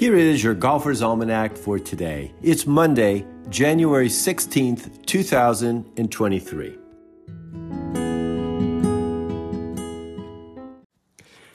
Here is your Golfer's Almanac for today. It's Monday, January 16th, 2023.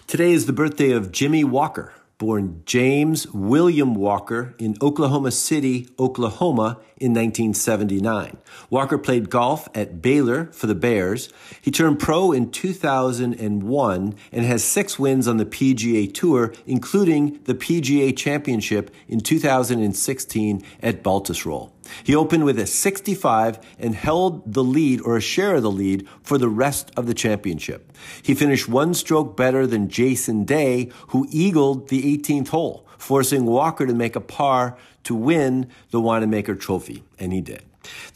Today is the birthday of Jimmy Walker born James William Walker in Oklahoma City, Oklahoma in 1979. Walker played golf at Baylor for the Bears. He turned pro in 2001 and has six wins on the PGA Tour, including the PGA Championship in 2016 at Baltusrol. He opened with a 65 and held the lead or a share of the lead for the rest of the championship. He finished one stroke better than Jason Day, who eagled the 18th hole, forcing Walker to make a par to win the Wanamaker Trophy, and he did.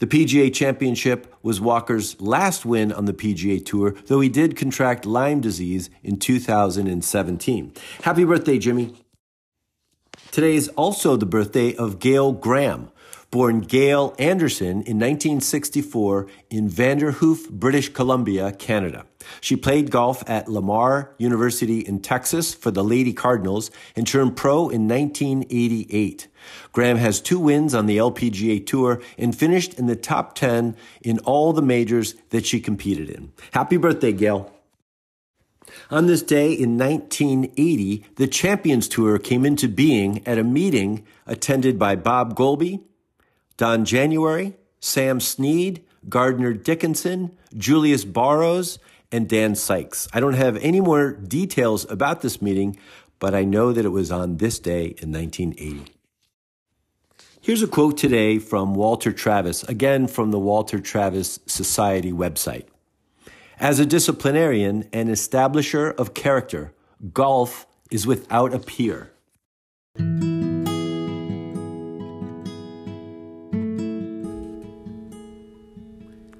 The PGA Championship was Walker's last win on the PGA Tour, though he did contract Lyme disease in 2017. Happy birthday, Jimmy. Today is also the birthday of Gail Graham, born Gail Anderson in 1964 in Vanderhoof, British Columbia, Canada. She played golf at Lamar University in Texas for the Lady Cardinals and turned pro in 1988. Graham has two wins on the LPGA Tour and finished in the top 10 in all the majors that she competed in. Happy birthday, Gail. On this day in 1980, the Champions Tour came into being at a meeting attended by Bob Goalby, Don January, Sam Snead, Gardner Dickinson, Julius Boros, and Dan Sikes. I don't have any more details about this meeting, but I know that it was on this day in 1980. Here's a quote today from Walter Travis, again from the Walter Travis Society website. As a disciplinarian and establisher of character, golf is without a peer.